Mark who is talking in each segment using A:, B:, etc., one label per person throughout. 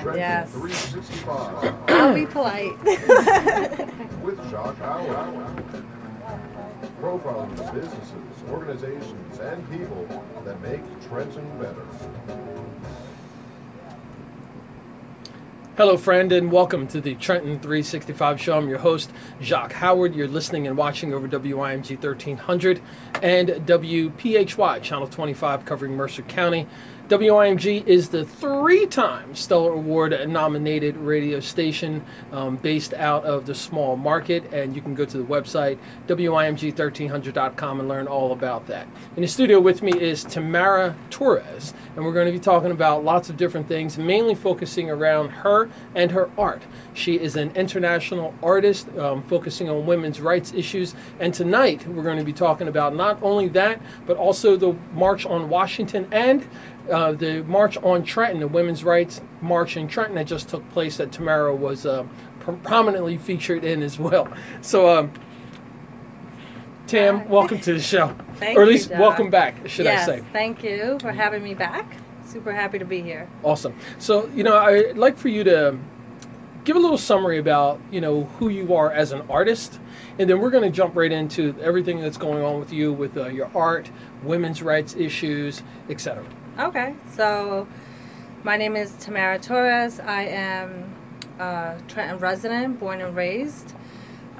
A: Trenton
B: Yes.
A: 365
B: I'll be polite.
A: with Jacques Howard. Profiling the businesses, organizations, and people that make Trenton better.
C: Hello, friend, and welcome to the Trenton 365 show. I'm your host, Jacques Howard. You're listening and watching over WIMG 1300 and WPHY, Channel 25, covering Mercer County. WIMG is the three time Stellar Award nominated radio station um, based out of the small market, and you can go to the website WIMG1300.com and learn all about that. In the studio with me is Tamara Torres, and we're going to be talking about lots of different things, mainly focusing around her and her art. She is an international artist um, focusing on women's rights issues, and tonight we're going to be talking about not only that, but also the March on Washington and uh, the March on Trenton, the Women's Rights March in Trenton that just took place that Tamara was uh, pr- prominently featured in as well. So, um, Tam,
B: Hi.
C: welcome to the show.
B: Thank
C: or at least
B: Doc.
C: welcome back, should
B: yes,
C: I say.
B: thank you for having me back. Super happy to be here.
C: Awesome. So, you know, I'd like for you to give a little summary about, you know, who you are as an artist. And then we're going to jump right into everything that's going on with you with uh, your art, women's rights issues, etc.
B: Okay, so my name is Tamara Torres. I am a Trenton resident, born and raised.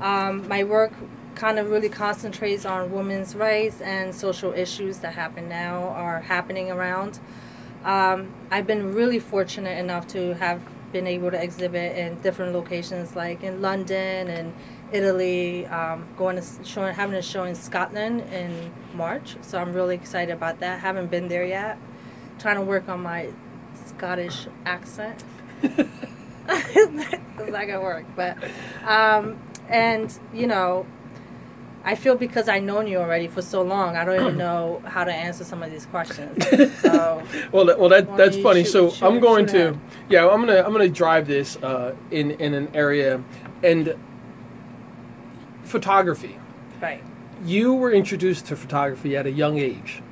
B: Um, my work kind of really concentrates on women's rights and social issues that happen now or happening around. Um, I've been really fortunate enough to have been able to exhibit in different locations, like in London and Italy. Um, going to showing, having a show in Scotland in March, so I'm really excited about that. Haven't been there yet. Trying to work on my Scottish accent. it's not gonna work, but um, and you know, I feel because I've known you already for so long, I don't even know how to answer some of these questions. So
C: Well, that, well, that that's funny.
B: shoot-
C: so
B: shoot-
C: I'm going to, yeah, I'm gonna I'm gonna drive this uh, in in an area and photography.
B: right,
C: You were introduced to photography at a young age.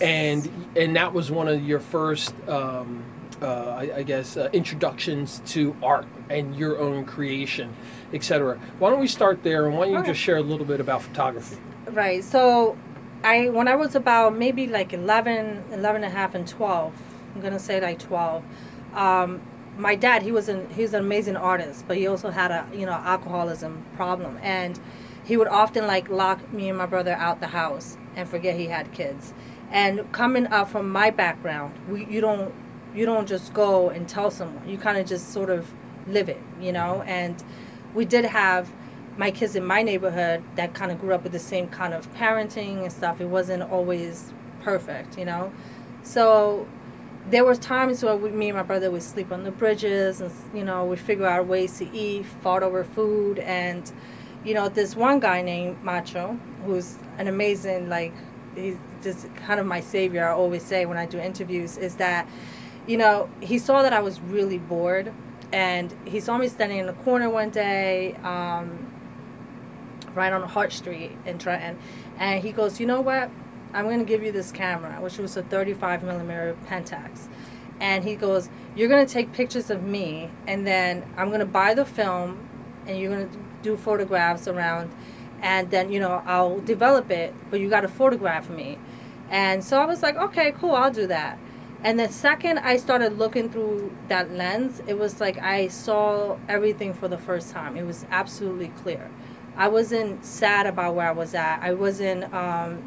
C: And and that was one of your first um, uh, I, I guess uh, introductions to art and your own creation etc why don't we start there and why don't you just share a little bit about photography
B: right. So I when I was about maybe like 11, 11 and a half and 12, I'm going to say like 12. Um, my dad, he was an he's an amazing artist, but he also had a, you know, alcoholism problem and he would often like lock me and my brother out the house and forget he had kids. And coming up from my background, we you don't you don't just go and tell someone. You kind of just sort of live it, you know? And we did have my kids in my neighborhood that kind of grew up with the same kind of parenting and stuff. It wasn't always perfect, you know? So there were times where we, me and my brother would sleep on the bridges and, you know, we'd figure out ways to eat, fought over food. And, you know, this one guy named Macho, who's an amazing, like, he's just kind of my savior, I always say when I do interviews, is that, you know, he saw that I was really bored. And he saw me standing in the corner one day, um, right on Hart Street in Trenton. And he goes, You know what? I'm to give you this camera, which was a 35 millimeter Pentax. And he goes, You're to take pictures of me, and then I'm to buy the film, and you're to do photographs around, and then, you know, I'll develop it, but you got to photograph me. And so I was like, Okay, cool, I'll do that. And the second I started looking through that lens, it was like I saw everything for the first time. It was absolutely clear. I wasn't sad about where I was at. I wasn't, um,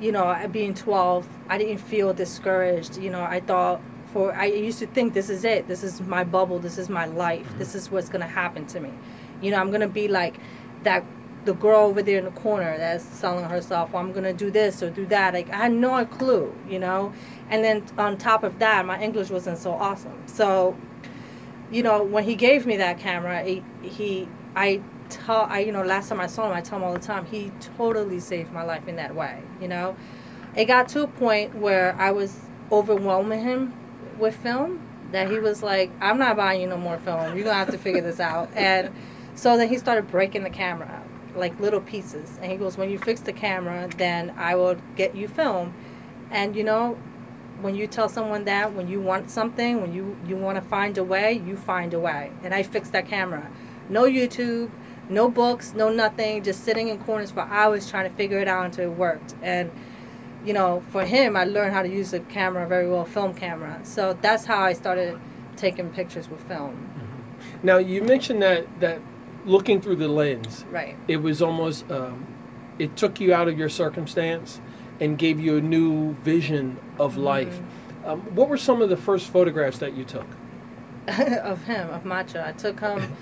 B: you know, being 12, I didn't feel discouraged. You know, I thought for, I used to think this is it. This is my bubble. This is my life. This is what's going to happen to me. You know, I'm going to be like that, the girl over there in the corner that's selling herself. Well, I'm going to do this or do that. Like, I had no clue, you know? And then on top of that, my English wasn't so awesome. So, you know, when he gave me that camera, he, he I tell, I, you know, last time I saw him, I tell him all the time, he totally saved my life in that way, you know? It got to a point where I was overwhelming him with film that he was like, I'm not buying you no more film. You're going to have to figure this out. And so then he started breaking the camera, like little pieces. And he goes, When you fix the camera, then I will get you film. And, you know, when you tell someone that when you want something, when you you want to find a way, you find a way. And I fixed that camera. No YouTube, no books, no nothing. Just sitting in corners for hours trying to figure it out until it worked. And you know, for him, I learned how to use the camera very well, film camera. So that's how I started taking pictures with film. Mm-hmm.
C: Now you mentioned that that looking through the lens,
B: Right.
C: it was almost um, it took you out of your circumstance and gave you a new vision of life. Um, what were some of the first photographs that you took?
B: of him, of Macho. I took him.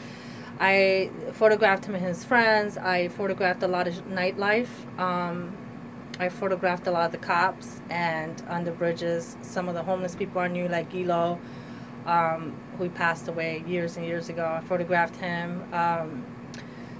B: I photographed him and his friends. I photographed a lot of nightlife. Um, I photographed a lot of the cops and on the bridges. Some of the homeless people I knew, like Gilo, um, who passed away years and years ago. I photographed him. Um,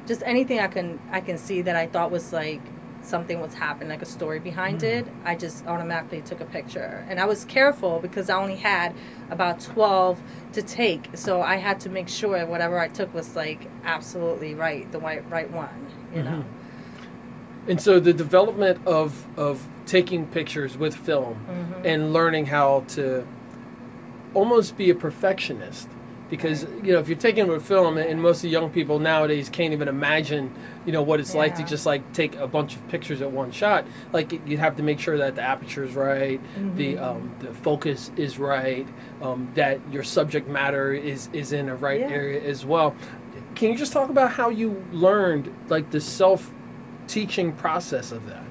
B: just anything I can I can see that I thought was like something was happening, like a story behind it. I just automatically took a picture, and I was careful because I only had about twelve to take, so I had to make sure whatever I took was like absolutely right, the right right one. You know.
C: And so the development of of taking pictures with film and learning how to almost be a perfectionist. Because you know if you're taking with film and most of the young people nowadays can't even imagine you know what it's like to just like take a bunch of pictures at one shot. Like you have to make sure that the aperture is right the um, the focus is right um, that your subject matter is is in a right
B: Yeah.
C: area as well. Can you just talk about how you learned like the self teaching process of that?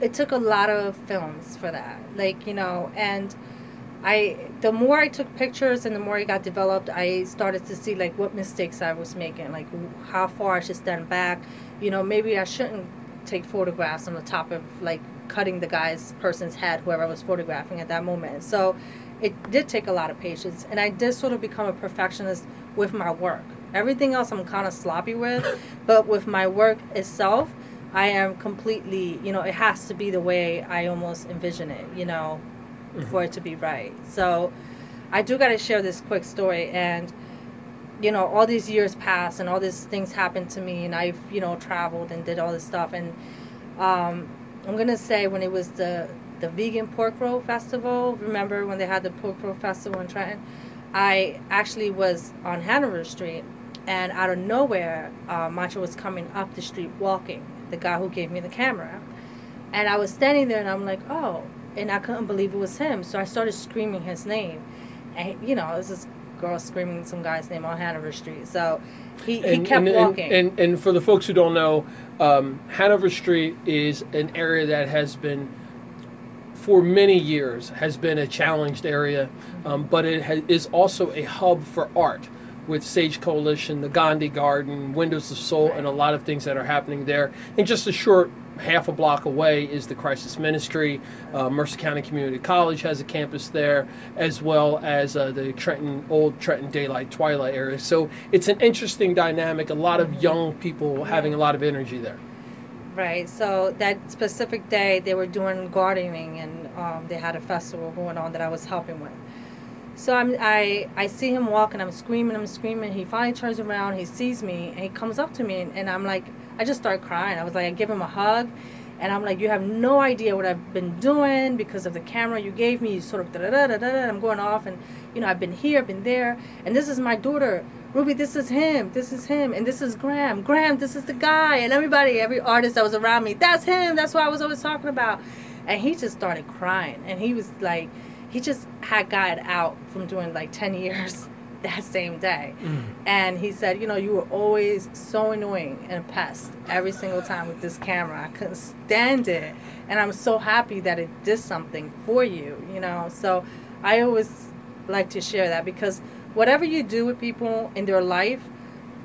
B: It took a lot of films for that like you know and i the more i took pictures and the more it got developed i started to see like what mistakes i was making like how far i should stand back. You know maybe i shouldn't take photographs on the top of like cutting the guy's person's head whoever i was photographing at that moment. So it did take a lot of patience and i did sort of become a perfectionist with my work. Everything else i'm kind of sloppy with but with my work itself I am completely, you know, it has to be the way I almost envision it, you know, for it to be right. So I do got to share this quick story. And, you know, all these years pass and all these things happened to me, and I've, you know, traveled and did all this stuff. And um, I'm going to say when it was the, the Vegan Pork Roll Festival, remember when they had the Pork Roll Festival in Trenton? I actually was on Hanover Street, and out of nowhere, uh, Macho was coming up the street walking, the guy who gave me the camera. And I was standing there, and I'm like, oh, and I couldn't believe it was him. So I started screaming his name. And, you know, this is girl screaming some guy's name on Hanover Street. So he, he kept
C: and,
B: walking.
C: And, and, and for the folks who don't know, um, Hanover Street is an area that has been, for many years, has been a challenged area, um, but it ha- is also a hub for art with Sage Coalition, the Gandhi Garden, Windows of Soul, and a lot of things that are happening there. And just a short half a block away is the Crisis Ministry. Uh, Mercer County Community College has a campus there, as well as uh, the Trenton Old Trenton Daylight Twilight area. So it's an interesting dynamic. A lot of young people having a lot of energy there.
B: Right. So that specific day, they were doing gardening, and um, they had a festival going on that I was helping with. So I'm, I I see him walking. I'm screaming. I'm screaming. He finally turns around. He sees me, and he comes up to me, and, and I'm like, I just start crying. I was like, I give him a hug, and I'm like, you have no idea what I've been doing because of the camera you gave me. You sort of da da da da da. I'm going off, and you know, I've been here, I've been there, and this is my daughter. Ruby, this is him. This is him. And this is Graham. Graham, this is the guy. And everybody, every artist that was around me, that's him. That's what I was always talking about. And he just started crying. And he was like, he just had got out from doing like 10 years that same day. Mm. And he said, you know, you were always so annoying and a pest every single time with this camera. I couldn't stand it. And I'm so happy that it did something for you, you know. So I always like to share that because whatever you do with people in their life,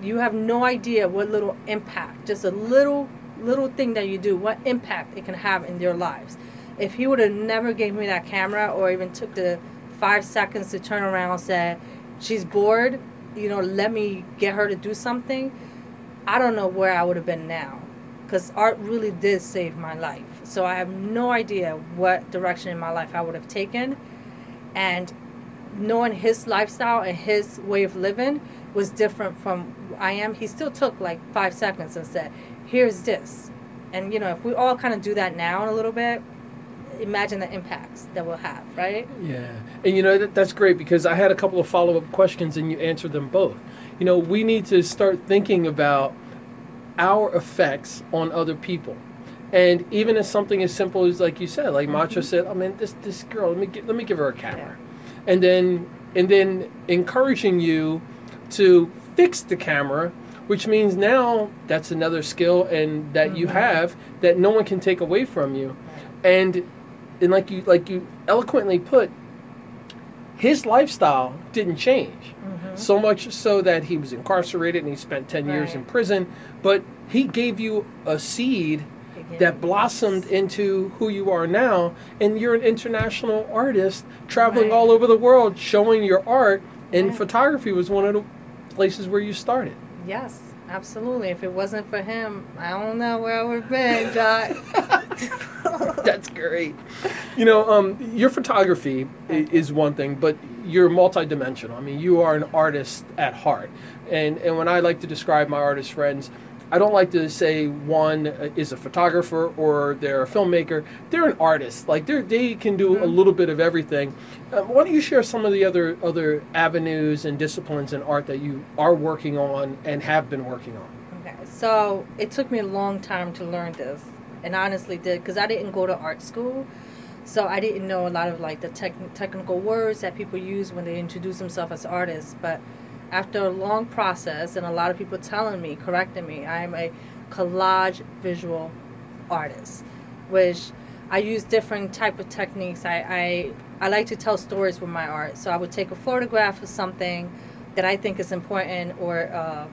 B: you have no idea what little impact, just a little little thing that you do, what impact it can have in their lives. If he would have never gave me that camera or even took the five seconds to turn around and say, She's bored, you know, let me get her to do something, I don't know where I would have been now. Because art really did save my life. So I have no idea what direction in my life I would have taken. And knowing his lifestyle and his way of living was different from I am. He still took like five seconds and said, "Here's this," and you know, if we all kind of do that now in a little bit, imagine the impacts that we'll have, right?
C: Yeah, and you know that, that's great because I had a couple of follow up questions and you answered them both. You know, we need to start thinking about our effects on other people, and even as something as simple as like you said, like Macho mm-hmm. said, oh, I mean, this this girl, let me gi- let me give her a camera, and then and then encouraging you to fix the camera. Which means now that's another skill and that you mm-hmm. have that no one can take away from you, and and like you like you eloquently put, his lifestyle didn't change. So much so that he was incarcerated and he spent 10 years in prison, but he gave you a seed that blossomed into who you are now and you're an international artist traveling
B: Right.
C: all over the world showing your art and
B: Right.
C: photography was one of the places where you started.
B: Yes, absolutely. If it wasn't for him, I don't know where I would have been, Jacques.
C: That's great. You know, um, your photography i- is one thing, but you're multidimensional. I mean, you are an artist at heart. And, and when I like to describe my artist friends, I don't like to say one is a photographer or they're a filmmaker. They're an artist. Like they they can do a little bit of everything. Um, why don't you share some of the other other avenues and disciplines in art that you are working on and have been working on?
B: Okay, so it took me a long time to learn this, and honestly did because I didn't go to art school, so I didn't know a lot of like the tech- technical words that people use when they introduce themselves as artists. But after a long process and a lot of people telling me, correcting me, I am a collage visual artist, which I use different type of techniques. I, I I like to tell stories with my art, so I would take a photograph of something that I think is important or uh,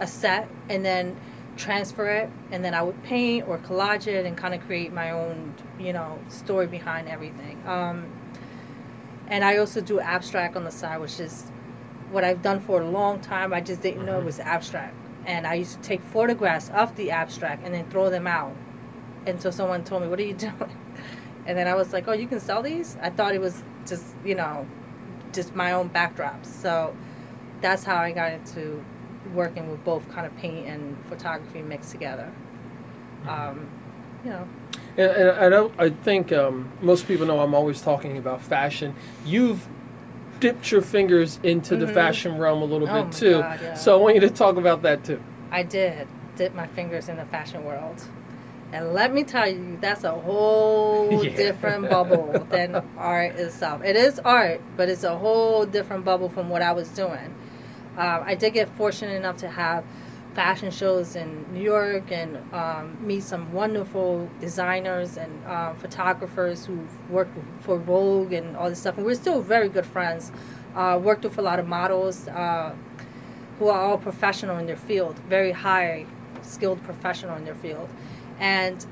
B: a set, and then transfer it, and then I would paint or collage it and kind of create my own, you know, story behind everything. Um, and I also do abstract on the side, which is what I've done for a long time. I just didn't know it was abstract. And I used to take photographs of the abstract and then throw them out until someone told me, What are you doing? And then I was like, Oh, you can sell these? I thought it was just, you know, just my own backdrops. So that's how I got into working with both kind of paint and photography mixed together. Um, you know,
C: And, and I don't. I think um, most people know I'm always talking about fashion. You've dipped your fingers into the
B: Mhm.
C: fashion realm a little
B: Oh
C: bit too.
B: God, yeah.
C: So I want you to talk about that too.
B: I did dip my fingers in the fashion world. And let me tell you, that's a whole
C: Yeah.
B: different bubble than art itself. It is art, but it's a whole different bubble from what I was doing. Um, I did get fortunate enough to have fashion shows in New York and um, meet some wonderful designers and um, photographers who worked for Vogue and all this stuff. And we're still very good friends. Uh, worked with a lot of models. Uh, who are all professional in their field, very high skilled professional in their field. And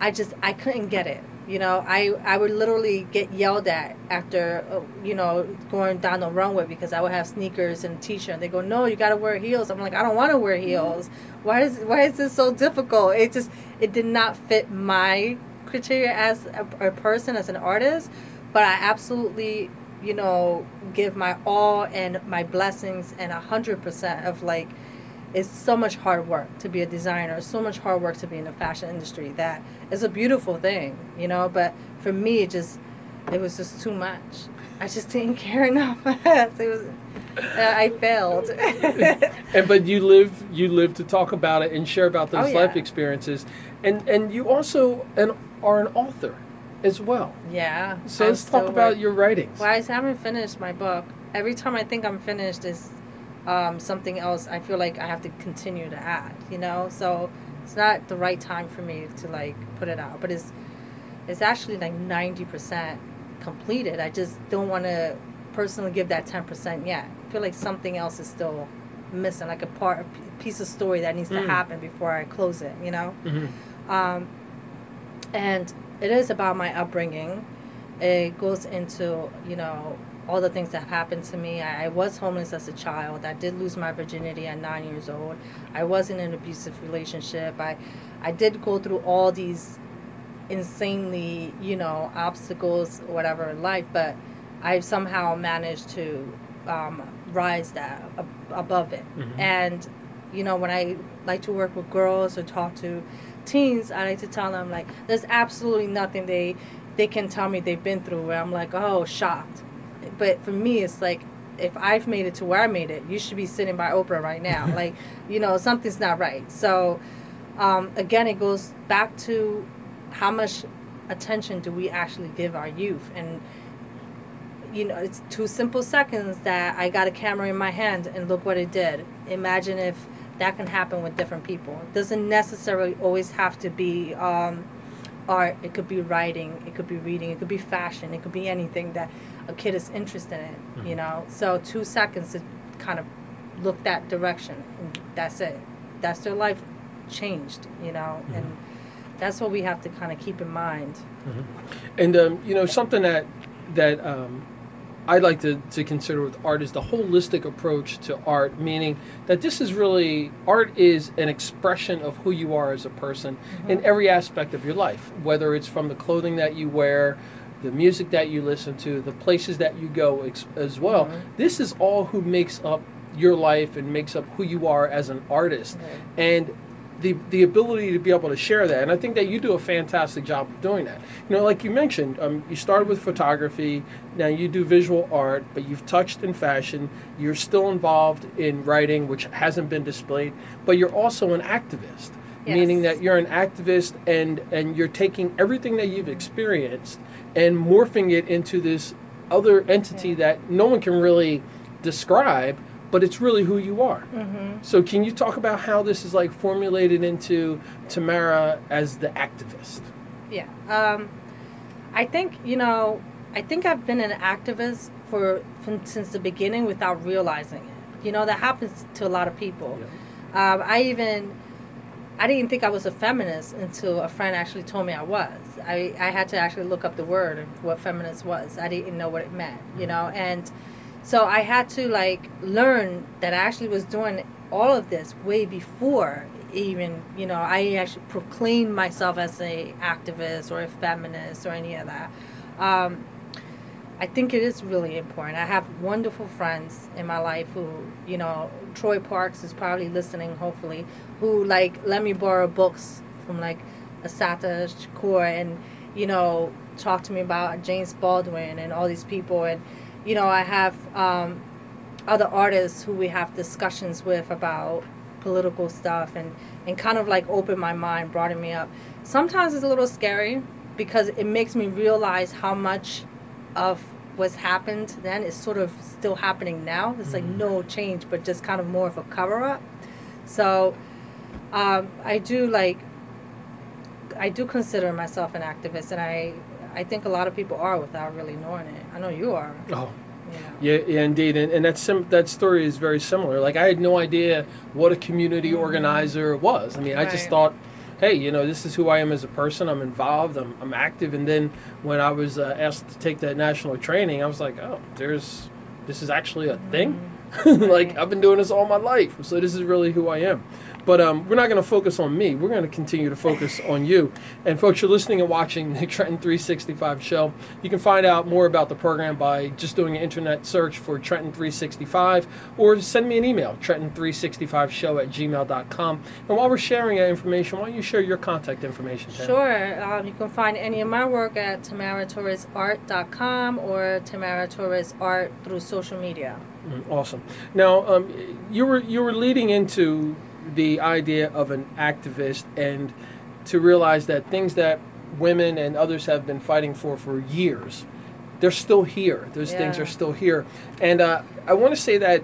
B: I just I couldn't get it. You know, I I would literally get yelled at after uh, you know going down the runway because I would have sneakers and t-shirt. And They go, "No, you got to wear heels." I'm like, "I don't want to wear heels. Why is why is this so difficult?" It just it did not fit my criteria as a, a person as an artist, but I absolutely you know give my all and my blessings and a hundred percent of like it's so much hard work to be a designer so much hard work to be in the fashion industry that is a beautiful thing you know but for me it just it was just too much i just didn't care enough it was i failed
C: And but you live you live to talk about it and share about those
B: Oh, yeah.
C: life experiences, and and you also an, are an author as well.
B: yeah
C: So
B: I'm
C: let's talk
B: still
C: about your writings.
B: well i haven't finished my book every time i think i'm finished is um, something else i feel like i have to continue to add you know so it's not the right time for me to like put it out but it's it's actually like 90% completed i just don't want to personally give that 10% yet i feel like something else is still missing like a part a piece of story that needs to
C: Mm.
B: happen before i close it you know
C: Mhm.
B: um, and it is about my upbringing. It goes into you know all the things that happened to me. I, I was homeless as a child. I did lose my virginity at nine years old. I was in an abusive relationship. I I did go through all these insanely you know obstacles whatever in life, but I somehow managed to um, rise that ab- above it.
C: Mhm.
B: And you know when I like to work with girls or talk to teens, I like to tell them like there's absolutely nothing they they can tell me they've been through where I'm like, oh, shocked. But for me, it's like, if I've made it to where I made it, you should be sitting by Oprah right now. like, you know, something's not right. So, um, again, it goes back to how much attention do we actually give our youth? And, you know, it's two simple seconds that I got a camera in my hand and look what it did. Imagine if that can happen with different people. It doesn't necessarily always have to be um, art. It could be writing. It could be reading. It could be fashion. It could be anything that a kid is interested in.
C: Mm-hmm.
B: You know, so two seconds to kind of look that direction. And that's it. That's their life changed. You know,
C: Mm-hmm.
B: and that's what we have to kind of keep in mind.
C: And um, you know something that that um, I'd like to, to consider with art is the holistic approach to art, meaning that this is really art is an expression of who you are as a person in every aspect of your life, whether it's from the clothing that you wear, the music that you listen to, the places that you go ex- as well. This is all who makes up your life and makes up who you are as an artist.
B: Right.
C: And the the ability to be able to share that, and I think that you do a fantastic job of doing that. You know, like you mentioned, um, you started with photography. Now you do visual art, but you've touched in fashion. You're still involved in writing, which hasn't been displayed. But you're also an activist, meaning that you're an activist, and and you're taking everything that you've experienced and morphing it into this other entity
B: Yeah.
C: that no one can really describe, but it's really who you are.
B: Mm-hmm.
C: So can you talk about how this is like formulated into Tamara as the activist?
B: Yeah. Um, I think, you know, I think I've been an activist for from, since the beginning without realizing it. You know, that happens to a lot of people. Um, I even, I didn't think I was a feminist until a friend actually told me I was. I, I had to actually look up the word of what feminist was. I didn't know what it meant, you know, and so I had to like learn that I actually was doing all of this way before even, you know, I actually proclaimed myself as a activist or a feminist or any of that. Um, I think it is really important. I have wonderful friends in my life who, you know, Troy Parks is probably listening, hopefully, who like let me borrow books from like Assata Shakur and, you know, talk to me about James Baldwin and all these people. And, you know, I have um, other artists who we have discussions with about political stuff and, and kind of like open my mind, broaden me up. Sometimes it's a little scary because it makes me realize how much of what's happened then is sort of still happening now. It's like no change, but just kind of more of a cover up. So um, I do like, I do consider myself an activist, and I, I think a lot of people are without really knowing it. I know you are.
C: Oh,
B: You know.
C: yeah, yeah, indeed, and, and that sim- that story is very similar. Like I had no idea what a community organizer was. I mean, I just
B: Mm-hmm.
C: Thought, hey, you know, this is who I am as a person. I'm involved. I'm, I'm active. And then when I was uh, asked to take that national training, I was like, oh, there's this is actually a thing. like
B: Mm-hmm.
C: I've been doing this all my life, so this is really who I am. But um, we're not going to focus on me. We're going to continue to focus on you. And folks, you're listening and watching the Trenton 365 show. You can find out more about the program by just doing an internet search for Trenton 365 or send me an email, Trenton365show at gmail.com. And while we're sharing that information, why don't you share your contact information?
B: Sure. Um, you can find any of my work at tamaratorresart.com or Tamara Torres Art through social media.
C: Mm, Awesome. Now, um, you were you were leading into the idea of an activist, and to realize that things that women and others have been fighting for for years, they're still here. Those things are still here, and uh, I want to say that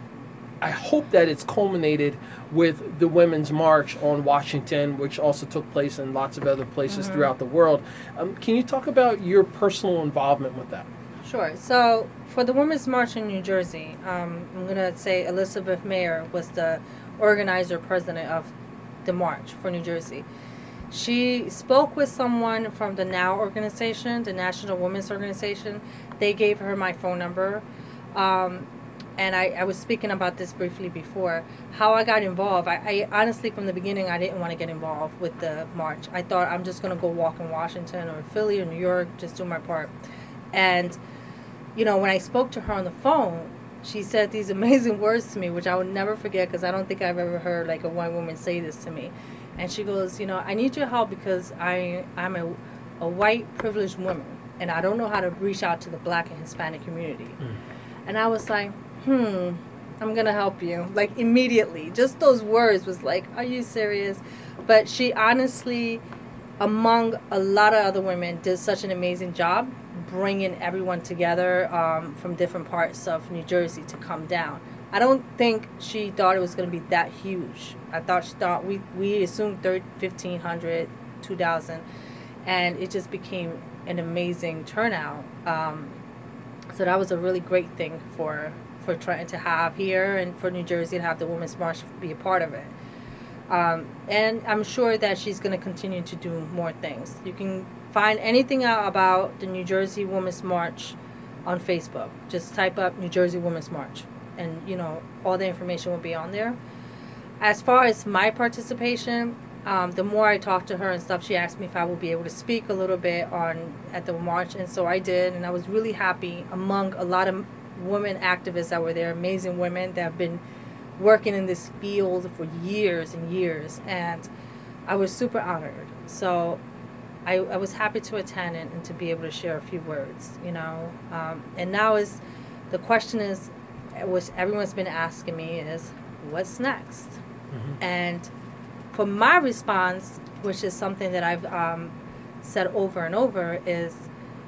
C: I hope that it's culminated with the Women's March on Washington, which also took place in lots of other places throughout the world. Um, can you talk about your personal involvement with that?
B: Sure. So for the Women's March in New Jersey, um, I'm going to say Elizabeth Mayer was the organizer president of the march for New Jersey. She spoke with someone from the NOW organization, the National Women's Organization. They gave her my phone number. Um, and I, I was speaking about this briefly before how I got involved. I, I honestly, from the beginning, I didn't want to get involved with the march. I thought I'm just going to go walk in Washington or Philly or New York, just do my part. And, you know, when I spoke to her on the phone, she said these amazing words to me, which I will never forget because I don't think I've ever heard like a white woman say this to me. And she goes, you know, I need your help because I I'm a, a white privileged woman, and I don't know how to reach out to the Black and Hispanic community. And I was like, hmm, I'm gonna help you. Like immediately, just those words was like, are you serious? But she honestly, among a lot of other women, did such an amazing job bringing everyone together um, from different parts of New Jersey to come down. I don't think she thought it was going to be that huge. I thought she thought we, we assumed 30, 1,500, 2,000, and it just became an amazing turnout. Um, so that was a really great thing for for Trenton to have here and for New Jersey to have the Women's March be a part of it. Um, and I'm sure that she's going to continue to do more things. You can find anything out about the New Jersey Women's March on Facebook. Just type up New Jersey Women's March, and you know all the information will be on there. As far as my participation, um, the more I talked to her and stuff, she asked me if I would be able to speak a little bit on at the march, and so I did, and I was really happy among a lot of women activists that were there, amazing women that have been working in this field for years and years, and I was super honored. So I, I was happy to attend and, and to be able to share a few words, you know. Um, and now is the question is, which everyone's been asking me is, what's next? And for my response, which is something that I've um, said over and over, is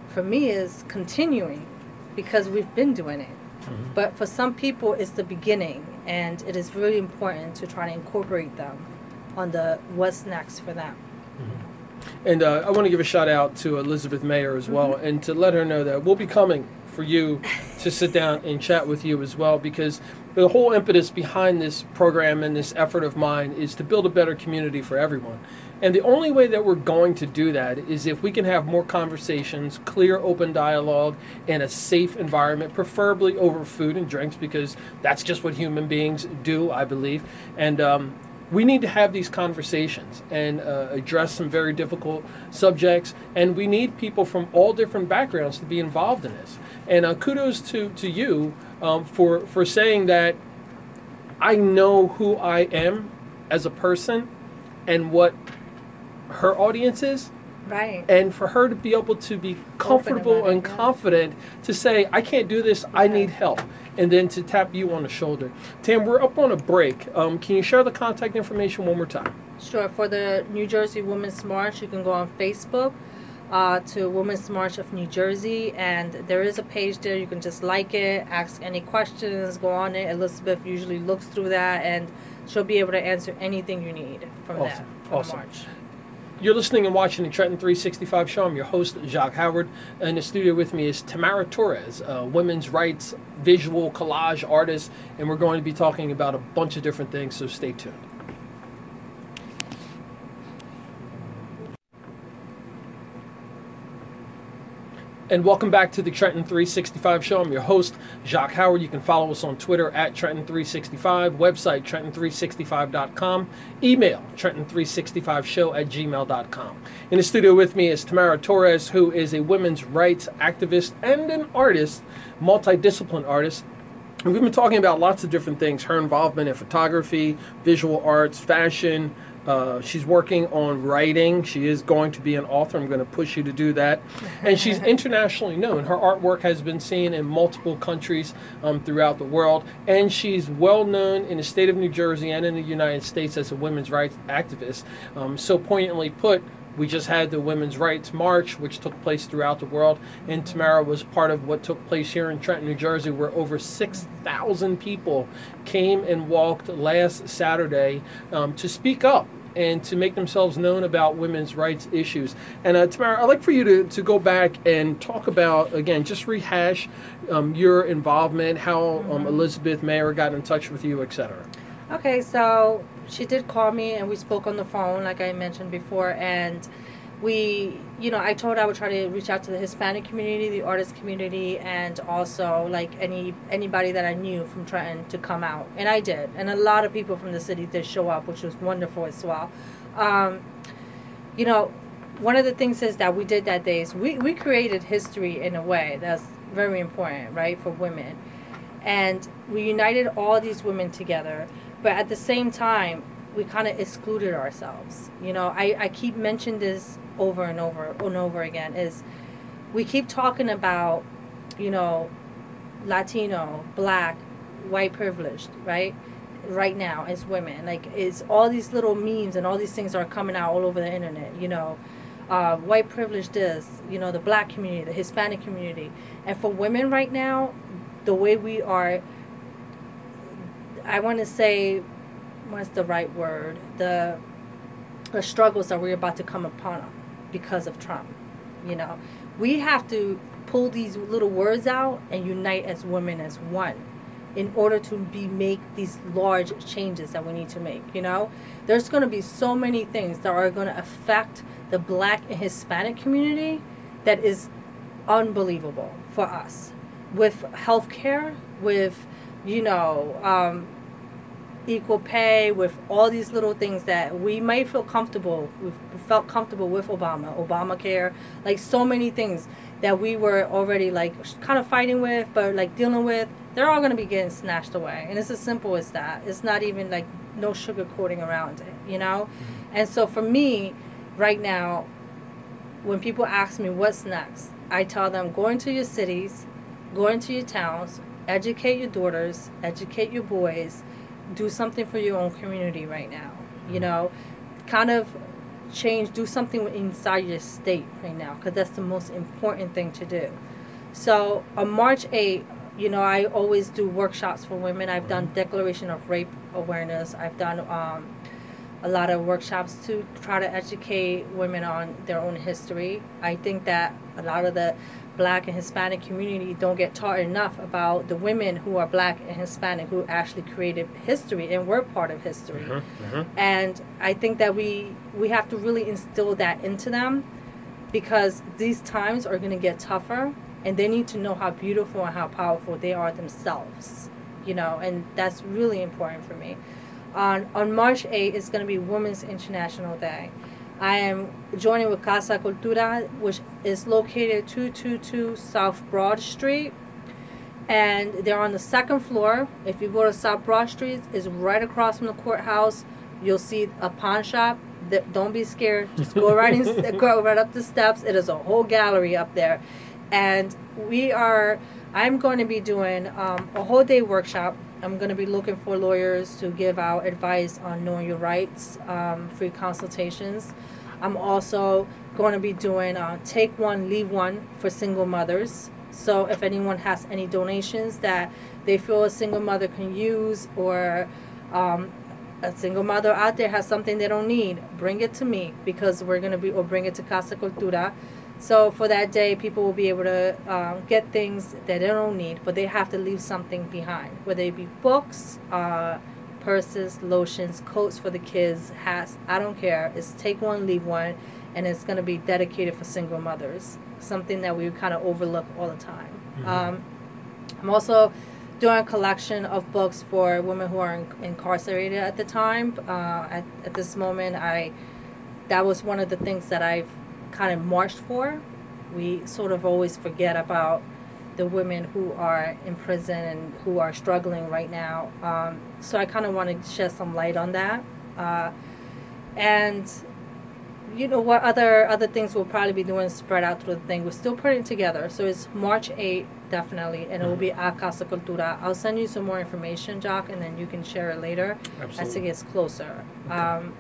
B: for me is continuing because we've been doing it. But for some people, it's the beginning, and it is really important to try to incorporate them on the what's next for them.
C: And uh, I want to give a shout out to Elizabeth Mayer as well, and to let her know that we'll be coming for you to sit down and chat with you as well, because the whole impetus behind this program and this effort of mine is to build a better community for everyone. And the only way that we're going to do that is if we can have more conversations, clear, open dialogue, and a safe environment, preferably over food and drinks, because that's just what human beings do, I believe. And um, we need to have these conversations and uh, address some very difficult subjects and we need people from all different backgrounds to be involved in this and uh, kudos to, to you um, for, for saying that i know who i am as a person and what her audiences.
B: Right.
C: and for her to be able to be comfortable
B: about it,
C: and
B: yeah.
C: confident to say i can't do this i need help and then to tap you on the shoulder tam we're up on a break um, can you share the contact information one more time
B: Sure. For the New Jersey Women's March, you can go on Facebook uh, to Women's March of New Jersey, and there is a page there. You can just like it, ask any questions, go on it. Elizabeth usually looks through that, and she'll be able to answer anything you need from that
C: Awesome.
B: from
C: Awesome.
B: the March.
C: You're listening and watching the Trenton 365 show. I'm your host, Jacques Howard. In the studio with me is Tamara Torres, a women's rights visual collage artist, and we're going to be talking about a bunch of different things, so stay tuned. And welcome back to the Trenton 365 show. I'm your host, Jacques Howard. You can follow us on Twitter at Trenton365, website Trenton365.com, email Trenton365show at gmail.com. In the studio with me is Tamara Torres, who is a women's rights activist and an artist, multidiscipline artist. And we've been talking about lots of different things her involvement in photography, visual arts, fashion. Uh, she's working on writing. She is going to be an author. I'm going to push you to do that. And she's internationally known. Her artwork has been seen in multiple countries um, throughout the world. And she's well known in the state of New Jersey and in the United States as a women's rights activist. Um, so poignantly put, we just had the Women's Rights March, which took place throughout the world, and Tamara was part of what took place here in Trenton, New Jersey, where over 6,000 people came and walked last Saturday um, to speak up and to make themselves known about women's rights issues. And uh, Tamara, I'd like for you to, to go back and talk about, again, just rehash um, your involvement, how um, Elizabeth Mayer got in touch with you, et cetera.
B: Okay, so she did call me and we spoke on the phone, like I mentioned before, and we, you know, I told I would try to reach out to the Hispanic community, the artist community, and also like any anybody that I knew from Trenton to come out, and I did, and a lot of people from the city did show up, which was wonderful as well. Um, you know, one of the things is that we did that day is we, we created history in a way that's very important, right, for women. And we united all these women together, but at the same time, we kind of excluded ourselves. You know, I, I keep mentioning this over and over and over again is we keep talking about, you know, Latino, black, white privileged, right? Right now as women, like it's all these little memes and all these things are coming out all over the internet. You know, uh, white privilege this, you know, the black community, the Hispanic community, and for women right now, the way we are, I want to say, what's the right word? The the struggles that we're about to come upon because of Trump. You know, we have to pull these little words out and unite as women as one in order to be make these large changes that we need to make you know there's going to be so many things that are going to affect the black and hispanic community that is unbelievable for us with healthcare with you know um, equal pay with all these little things that we might feel comfortable we felt comfortable with obama obamacare like so many things that we were already like kind of fighting with but like dealing with they're all going to be getting snatched away. And it's as simple as that. It's not even like no sugarcoating around it you know? Mm-hmm. and so for me right now when people ask me what's next i tell them go into your cities go into your towns educate your daughters educate your boys do something for your own community right now. You mm-hmm. know, kind of change, do something inside your state right now, because that's the most important thing to do. So on March 8th, you know, I always do workshops for women. I've done mm-hmm. declaration of rape awareness. I've done um, a lot of workshops to try to educate women on their own history. I think that a lot of the black and Hispanic community don't get taught enough about the women who are black and Hispanic who actually created history and were part of history. Mm-hmm, mm-hmm. And I think that we we have to really instill that into them because these times are going to get tougher and they need to know how beautiful and how powerful they are themselves. You know, and that's really important for me. On on March 8th is going to be Women's International Day. I am joining with Casa Cultura, which is located 222 South Broad Street. And they're on the second floor. If you go to South Broad Street, it's right across from the courthouse. You'll see a pawn shop. Don't be scared. Just go right in, go right up the steps. It is a whole gallery up there, and we are. I'm going to be doing um, a whole day workshop I'm going to be looking for lawyers to give out advice on knowing your rights, um, free consultations. I'm also going to be doing uh, take one, leave one for single mothers. So if anyone has any donations that they feel a single mother can use or um, a single mother out there has something they don't need, bring it to me because we're going to be, or bring it to Casa Cultura so for that day, people will be able to um, get things that they don't need, but they have to leave something behind, whether it be books, uh, purses, lotions, coats for the kids, hats. I don't care. It's take one, leave one, and it's going to be dedicated for single mothers. Something that we kind of overlook all the time. Mm-hmm. Um, I'm also doing a collection of books for women who are in- incarcerated at the time. Uh, at, at this moment, I that was one of the things that I've kind of marched for. We sort of always forget about the women who are in prison and who are struggling right now. Um, so I kind of want to shed some light on that. Uh, and you know what other other things we'll probably be doing spread out through the thing. We're still putting together. So it's March 8th, definitely, and it will be at Casa Cultura. I'll send you some more information, Jacques, and then you can share it later
C: Absolutely.
B: as it gets closer. Okay. Um,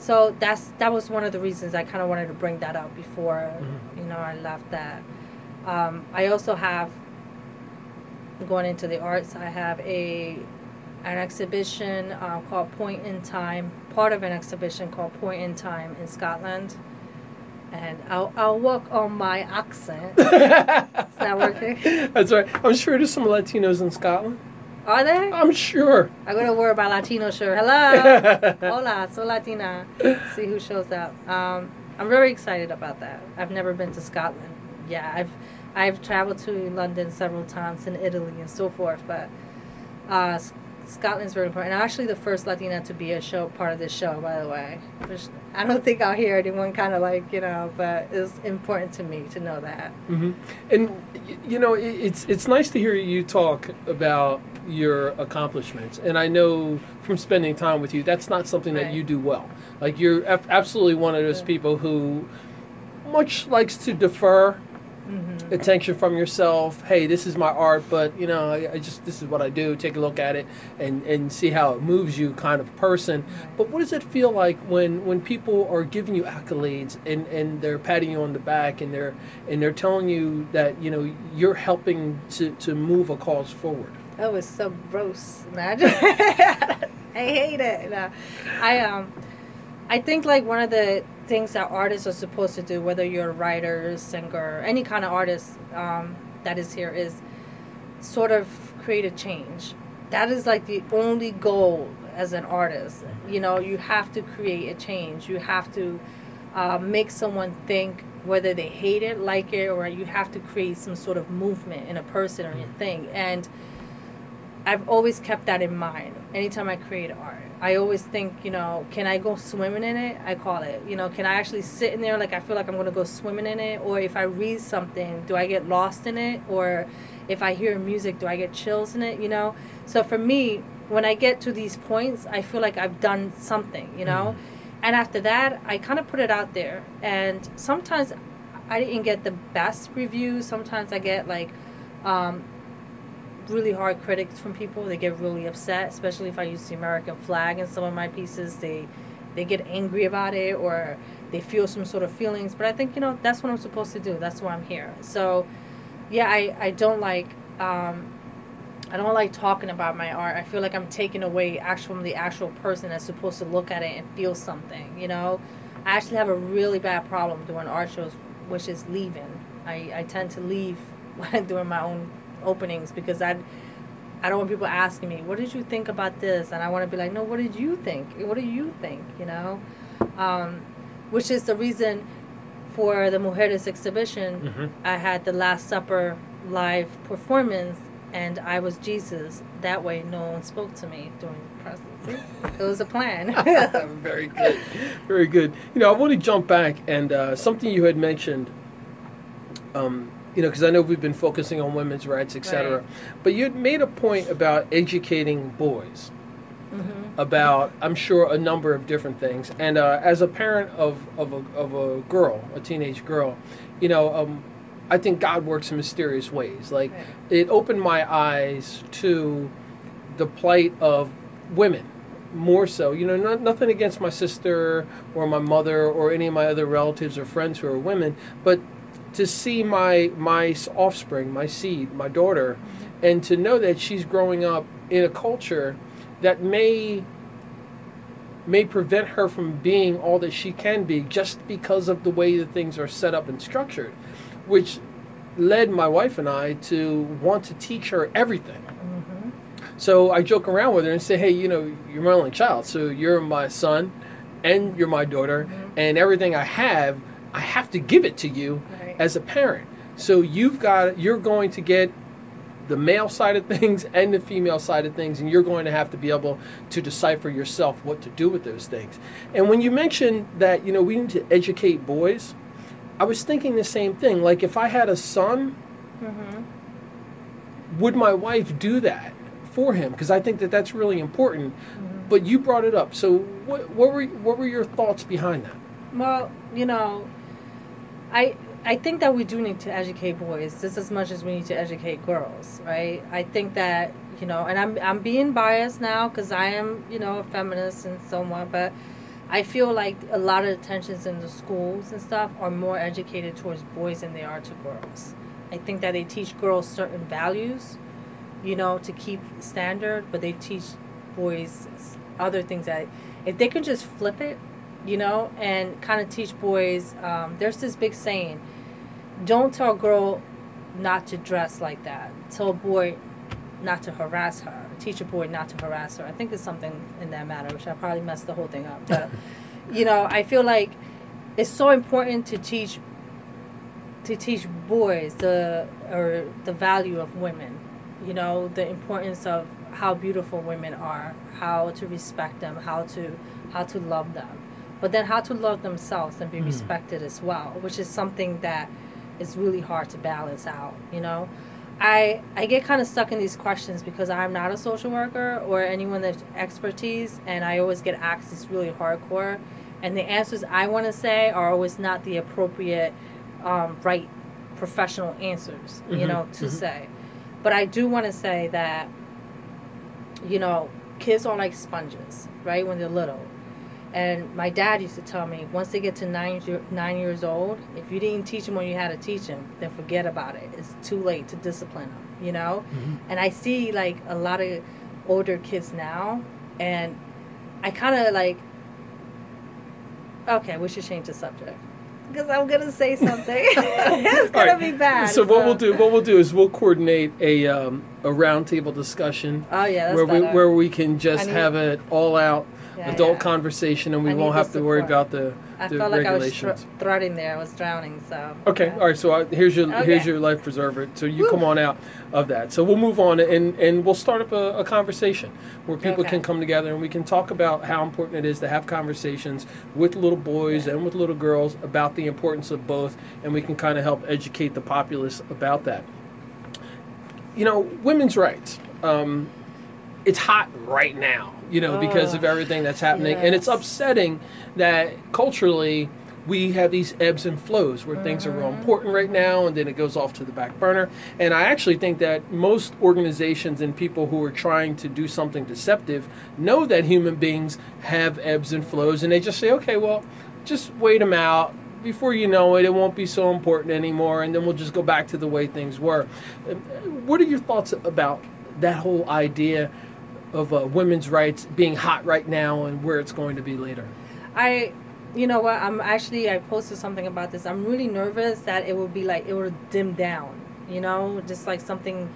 B: so that's that was one of the reasons I kind of wanted to bring that up before mm-hmm. you know I left that. Um, I also have going into the arts. I have a an exhibition uh, called Point in Time, part of an exhibition called Point in Time in Scotland. And I'll, I'll work on my accent. Is that working?
C: That's right. I'm sure there's some Latinos in Scotland.
B: Are they?
C: I'm sure.
B: I'm gonna wear my Latino shirt. Hello. Hola, so Latina. See who shows up. Um, I'm very excited about that. I've never been to Scotland. Yeah, I've I've traveled to London several times and Italy and so forth, but uh, Scotland's very important. And I'm actually the first Latina to be a show part of this show, by the way. Which I don't think I'll hear anyone kind of like you know, but it's important to me to know that.
C: Mm-hmm. And you know, it's it's nice to hear you talk about your accomplishments, and I know from spending time with you, that's not something right. that you do well. Like you're absolutely one of those people who much likes to defer
B: Mm-hmm.
C: attention from yourself. Hey, this is my art, but you know, I, I just this is what I do. Take a look at it and and see how it moves you, kind of person. But what does it feel like when when people are giving you accolades and and they're patting you on the back and they're and they're telling you that you know you're helping to to move a cause forward?
B: That was so gross. I hate it. No. I um, I think like one of the things that artists are supposed to do, whether you're a writer, singer, any kind of artist um, that is here, is sort of create a change. That is like the only goal as an artist. You know, you have to create a change. You have to uh, make someone think whether they hate it, like it, or you have to create some sort of movement in a person or a thing. And I've always kept that in mind anytime I create art. I always think, you know, can I go swimming in it? I call it. You know, can I actually sit in there like I feel like I'm going to go swimming in it? Or if I read something, do I get lost in it? Or if I hear music, do I get chills in it? You know? So for me, when I get to these points, I feel like I've done something, you know? And after that, I kind of put it out there. And sometimes I didn't get the best reviews. Sometimes I get like, um, really hard critics from people. They get really upset, especially if I use the American flag in some of my pieces. They they get angry about it or they feel some sort of feelings. But I think you know that's what I'm supposed to do. That's why I'm here. So yeah, I I don't like. Um, I don't like talking about my art. I feel like I'm taking away actual from the actual person that's supposed to look at it and feel something. You know, I actually have a really bad problem doing art shows, which is leaving. I, I tend to leave when doing my own openings because I I don't want people asking me, "What did you think about this?" And I want to be like, "No, what did you think? What do you think?" You know, um, which is the reason for the Mujeres exhibition.
C: Mhm.
B: I had the Last Supper live performance, and I was Jesus. That way, no one spoke to me during the process. it was a plan.
C: very good, very good. You know, I want to jump back and uh, something you had mentioned. Um, you know, because I know we've been focusing on women's rights, etc.
B: Right.
C: But you had made a point about educating boys
B: hmm
C: about, I'm sure, a number of different things. And uh, as a parent of of a, of a girl, a teenage girl, you know, um, I think God works in mysterious ways. Like
B: Right.
C: it opened my eyes to the plight of women more so you know not, nothing against my sister or my mother or any of my other relatives or friends who are women but to see my my offspring my seed my daughter and to know that she's growing up in a culture that may may prevent her from being all that she can be just because of the way that things are set up and structured which led my wife and I to want to teach her everything
B: hmm
C: so I joke around with her and say, hey, you know, you're my only child. So you're my son and you're my daughter.
B: Mhm.
C: And everything I have, I have to give it to you
B: Right.
C: As a parent. So you've got, you're going to get the male side of things and the female side of things. And you're going to have to be able to decipher yourself what to do with those things. And when you mentioned that, you know, we need to educate boys, I was thinking the same thing. Like if I had a son,
B: hmm
C: would my wife do that for him? Because I think that that's really important.
B: Mm-hmm.
C: But you brought it up. So what, what were what were your thoughts behind that?
B: Well, you know, I I think that we do need to educate boys just as much as we need to educate girls, right? I think that you know, and I'm I'm being biased now because I am you know a feminist and so on, but I feel like a lot of the tensions in the schools and stuff are more educated towards boys than they are to girls. I think that they teach girls certain values, you know, to keep standard, but they teach boys other things that if they can just flip it, you know, and kind of teach boys. Um, there's this big saying: "Don't tell a girl not to dress like that. Tell a boy not to harass her. Teach a boy not to harass her." I think it's something in that matter, which I probably messed the whole thing up. But you know, I feel like it's so important to teach to teach boys the or the value of women you know the importance of how beautiful women are how to respect them how to how to love them but then how to love themselves and be
C: Mm.
B: respected as well which is something that is really hard to balance out you know i i get kind of stuck in these questions because i'm not a social worker or anyone that's expertise and i always get asked this really hardcore and the answers i want to say are always not the appropriate um, right professional answers, you
C: Mhm,
B: know, to
C: mhm.
B: say. But I do want to say that, you know, kids are like sponges, right? When they're little. And my dad used to tell me, once they get to nine, nine years old, if you didn't teach them when you had to teach them, then forget about it. It's too late to discipline them, you know?
C: Mhm.
B: And I see like a lot of older kids now, and I kind of like, okay, we should change the subject. Because I'm going to say something. it's going
C: right.
B: to be bad.
C: So what we'll do, what we'll do is we'll coordinate a um, a roundtable discussion
B: Oh, yeah, that's
C: where we where we can just have it all out
B: Yeah,
C: adult
B: yeah.
C: conversation, and we
B: I
C: won't have to worry about the
B: I
C: the
B: felt like I was thr- threading there. I was drowning, so.
C: Okay,
B: yeah.
C: all right. So uh, here's your here's your life preserver. So you
B: Woo.
C: come on out of that. So we'll move on and and we'll start up a, a conversation where people
B: Okay.
C: can come together and we can talk about how important it is to have conversations with little boys and with little girls about the importance of both, and we can kind of help educate the populace about that. You know, women's rights. Um, it's hot right now, you know, because of everything that's happening, and it's upsetting that culturally we have these ebbs and flows where things are real
B: Mhm.
C: important right now and then it goes off to the back burner. And I actually think that most organizations and people who are trying to do something deceptive know that human beings have ebbs and flows and they just say, okay, well, just wait them out. Before you know it, it won't be so important anymore, and then we'll just go back to the way things were. Uh, What are your thoughts about that whole idea of uh, women's rights being hot right now and where it's going to be later?
B: I, you know what? I'm actually I posted something about this. I'm really nervous that it will be like it will dim down. You know, just like something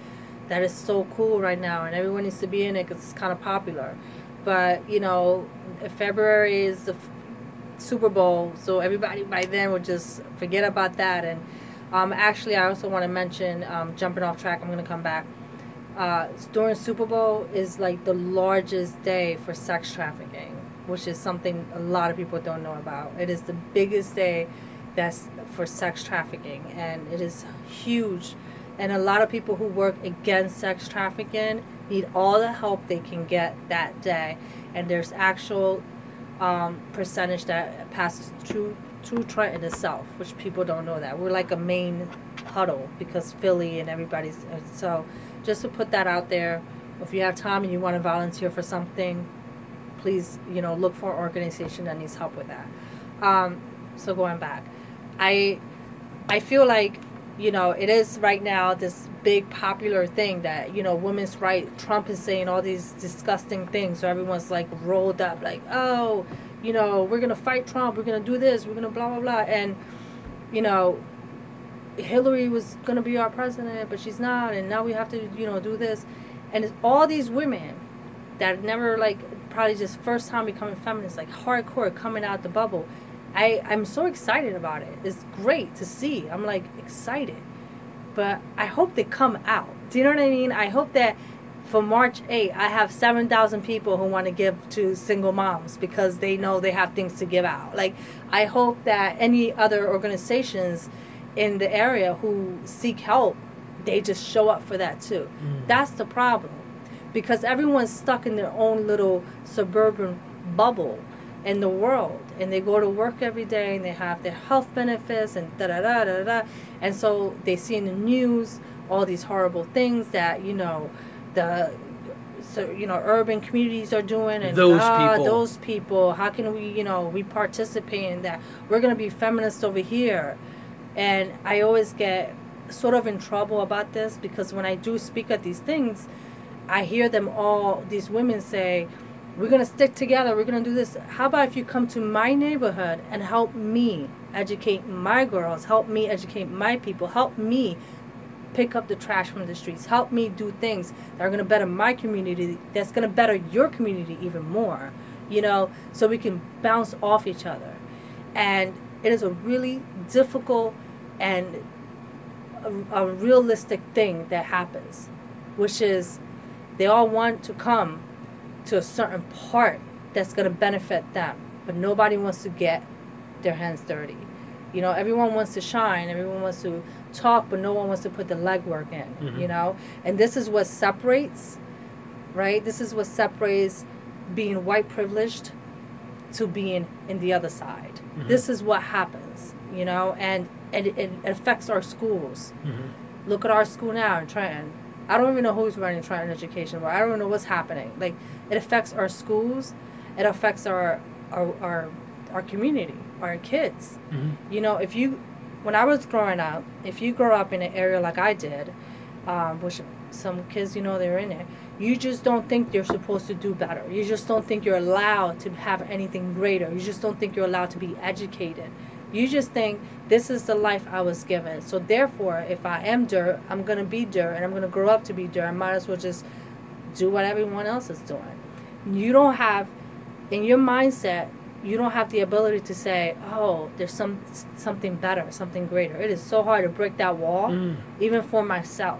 B: that is so cool right now, and everyone needs to be in it because it's kind of popular. But you know, February is the f- Super Bowl, so everybody by then will just forget about that. And um, actually, I also want to mention, um, jumping off track, I'm going to come back. Uh, during Super Bowl is like the largest day for sex trafficking, which is something a lot of people don't know about. It is the biggest day that's for sex trafficking, and it is huge. And a lot of people who work against sex trafficking need all the help they can get that day. And there's actual um, percentage that passes through through Trenton itself, which people don't know that we're like a main huddle because Philly and everybody's so. Just to put that out there, if you have time and you want to volunteer for something, please you know look for an organization that needs help with that. Um, so going back, I I feel like you know it is right now this big popular thing that you know women's right. Trump is saying all these disgusting things, so everyone's like rolled up like oh you know we're gonna fight Trump, we're gonna do this, we're gonna blah blah blah, and you know Hillary was gonna be our president, but she's not, and now we have to you know do this, and it's all these women that never like probably just first time becoming feminists like hardcore coming out the bubble. I i'm so excited about it. It's great to see. I'm like excited. But i hope they come out. Do you know what i mean? I hope that for march 8 i have 7000 people who want to give to single moms because they know they have things to give out. Like i hope that any other organizations in the area who seek help they just show up for that too. That's the problem. Because everyone's stuck in their own little suburban bubble in the world and they go to work every day and they have their health benefits and da da da da da and so they see in the news all these horrible things that you know the so you know urban communities are doing and
C: Those
B: ah,
C: people.
B: those people how can we you know we participate in that? We're going to be feminists over here and i always get sort of in trouble about this because when i do speak at these things I hear them all, these women say, we're going to stick together, we're going to do this. How about if you come to my neighborhood and help me educate my girls, help me educate my people, help me pick up the trash from the streets, help me do things that are going to better my community, that's going to better your community even more, you know, so we can bounce off each other. And it is a really difficult and a, a realistic thing that happens, which is they all want to come to a certain part that's going to benefit them, but nobody wants to get their hands dirty. You know, everyone wants to shine, everyone wants to talk, but no one wants to put the legwork in,
C: Mhm.
B: you know? And this is what separates, right? This is what separates being white privileged to being in the other side.
C: Mhm.
B: This is what happens. You know, and, and it, it affects our schools.
C: Mm-hmm.
B: Look at our school now in Trenton. I don't even know who's running Trenton Education, but I don't even know what's happening. Like, it affects our schools, it affects our our our, our community, our kids.
C: Mm-hmm.
B: You know, if you, when I was growing up, if you grow up in an area like I did, um, which some kids, you know, they're in it, you just don't think you're supposed to do better. You just don't think you're allowed to have anything greater. You just don't think you're allowed to be educated. You just think this is the life I was given. So therefore, if I am dirt, I'm gonna be dirt, and I'm gonna grow up to be dirt. I might as well just do what everyone else is doing. You don't have, in your mindset, you don't have the ability to say, "Oh, there's some something better, something greater." It is so hard to break that wall,
C: Mm.
B: even for myself.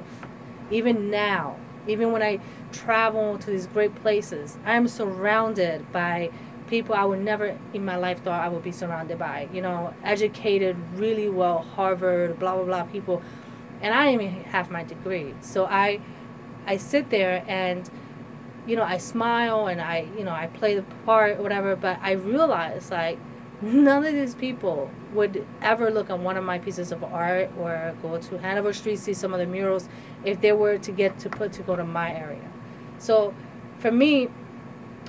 B: Even now, even when I travel to these great places, I am surrounded by people I would never in my life thought I would be surrounded by. You know, educated, really well, Harvard, blah blah blah people, and I didn't even have my degree. So I, I sit there and, you know, I smile and I, you know, I play the part, whatever. But I realize like none of these people would ever look at one of my pieces of art or go to Hanover Street see some of the murals if they were to get to put to go to my area. So for me,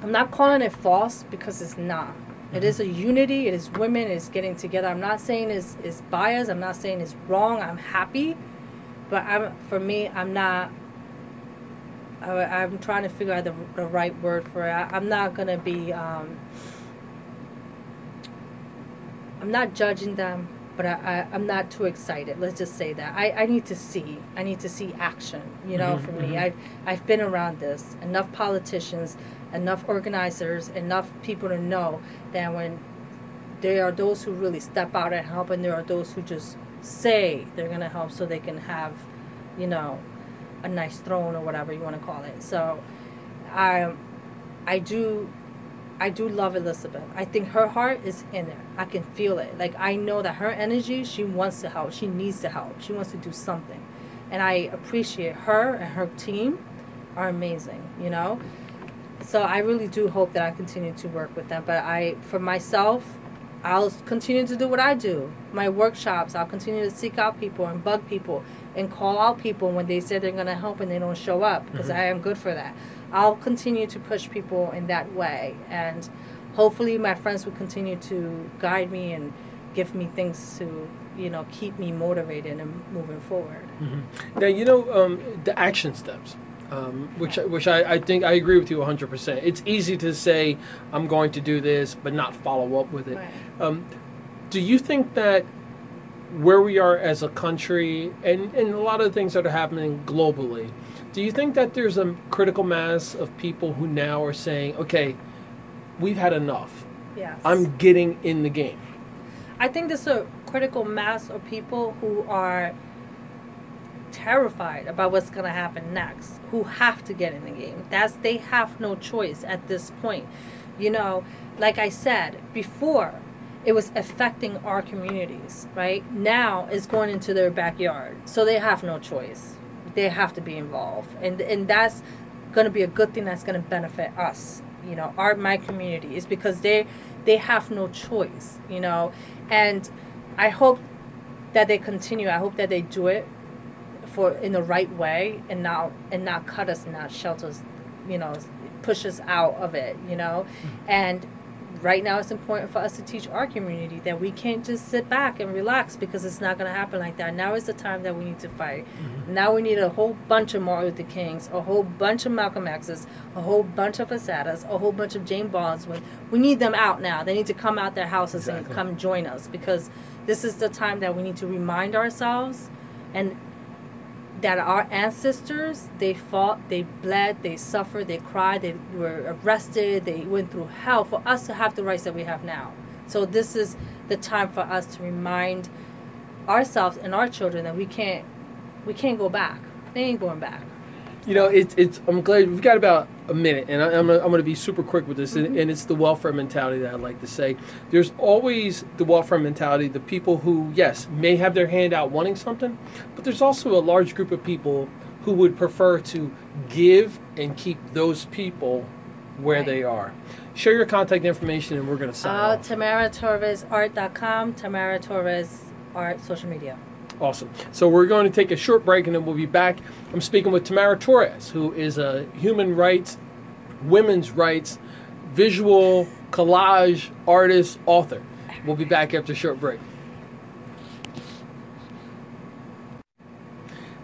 B: I'm not calling it false because it's not. It is a unity. It is women. It is getting together. I'm not saying it's, it's biased. I'm not saying it's wrong. I'm happy, but I'm for me. I'm not. I, I'm trying to figure out the, the right word for it. I, I'm not gonna be. Um, I'm not judging them, but I, I, I'm not too excited. Let's just say that. I, I need to see. I need to see action, you know,
C: Mhm,
B: for me.
C: mhm.
B: I've, I've been around this. Enough politicians, enough organizers, enough people to know that when there are those who really step out and help, and there are those who just say they're going to help so they can have, you know, a nice throne or whatever you want to call it. So I, I do I do love Elizabeth. I think her heart is in there. I can feel it. Like I know that her energy, she wants to help. She needs to help. She wants to do something. And I appreciate her and her team are amazing, you know? So I really do hope that I continue to work with them. But I for myself, I'll continue to do what I do. My workshops, I'll continue to seek out people and bug people and call out people when they say they're going to help and they don't show up because
C: Mhm.
B: I am good for that. I'll continue to push people in that way and hopefully my friends will continue to guide me and give me things to, you know, keep me motivated and moving forward.
C: Mhm. Now you know um, the action steps, um, which which I, I think I agree with you 100. percent It's easy to say I'm going to do this, but not follow up with it.
B: Right.
C: Um, do you think that where we are as a country and, and a lot of the things that are happening globally, do you think that there's a critical mass of people who now are saying, okay, we've had enough.
B: Yes.
C: I'm getting in the game.
B: I think there's a critical mass of people who are terrified about what's going to happen next, who have to get in the game. That's they have no choice at this point. You know, like I said before, it was affecting our communities, right? Now it's going into their backyard. So they have no choice. They have to be involved. And and that's going to be a good thing that's going to benefit us, you know, our my community is because they they have no choice, you know. And I hope that they continue. I hope that they do it for in the right way and not and not cut us and not shelter us, you know, push us out of it, you know. Mm-hmm. And right now it's important for us to teach our community that we can't just sit back and relax because it's not going to happen like that. Now is the time that we need to fight. Mm-hmm. Now we need a whole bunch of Martin Luther Kings, a whole bunch of Malcolm X's, a whole bunch of Assatas, a whole bunch of James Baldwin. We need them out now. They need to come out their houses
C: Exactly.
B: and come join us because this is the time that we need to remind ourselves and that our ancestors they fought they bled they suffered they cried they were arrested they went through hell for us to have the rights that we have now so this is the time for us to remind ourselves and our children that we can't we can't go back they ain't going back
C: You know, it's it's. I'm glad we've got about a minute, and I, I'm gonna, I'm going to be super quick with this, and, and it's the welfare mentality that I like to say. There's always the welfare mentality, the people who, yes, may have their hand out wanting something, but there's also a large group of people who would prefer to give and keep those people where
B: Right.
C: they are. Share your contact information, and we're going to sign
B: Uh,
C: off.
B: TamaraTorresArt.com, Tamara Torres Art social media.
C: Awesome. So we're going to take a short break, and then we'll be back. I'm speaking with Tamara Torres, who is a human rights, women's rights, visual collage artist, author. We'll be back after a short break.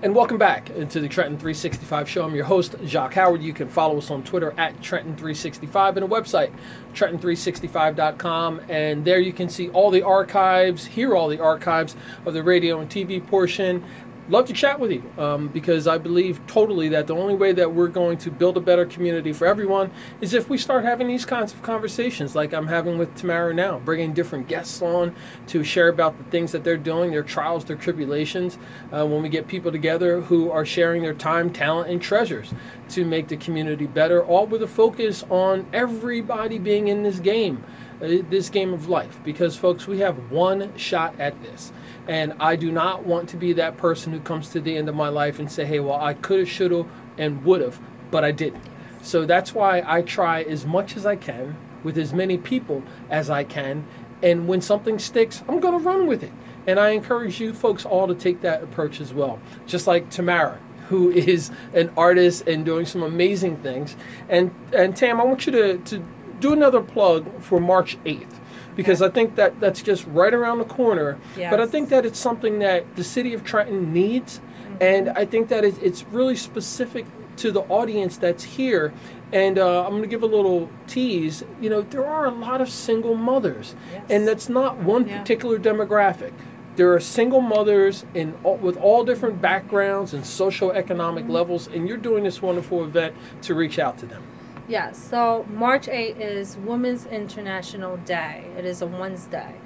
C: And welcome back into the Trenton 365 show. I'm your host, Jacques Howard. You can follow us on Twitter at Trenton365 and a website, Trenton365.com. And there you can see all the archives, hear all the archives of the radio and TV portion. Love to chat with you um, because I believe totally that the only way that we're going to build a better community for everyone is if we start having these kinds of conversations like I'm having with Tamara now, bringing different guests on to share about the things that they're doing, their trials, their tribulations. Uh, when we get people together who are sharing their time, talent, and treasures to make the community better, all with a focus on everybody being in this game, Uh, this game of life. Because, folks, we have one shot at this. And I do not want to be that person who comes to the end of my life and say, hey, well, I could have, should have, and would have, but I didn't. So that's why I try as much as I can with as many people as I can. And when something sticks, I'm going to run with it. And I encourage you folks all to take that approach as well. Just like Tamara, who is an artist and doing some amazing things. And and Tam, I want you to, to do another plug for March 8th because I think that that's just right around the corner. But I think that it's something that the city of Trenton needs, and I think that it, it's really specific to the audience that's here. And uh, I'm going to give a little tease. You know, there are a lot of single mothers,
B: Yes.
C: and that's not one
B: Yeah.
C: particular demographic. There are single mothers in all, with all different backgrounds and socioeconomic levels, and you're doing this wonderful event to reach out to them.
B: Yes, so March 8 is Women's International Day. It is a Wednesday.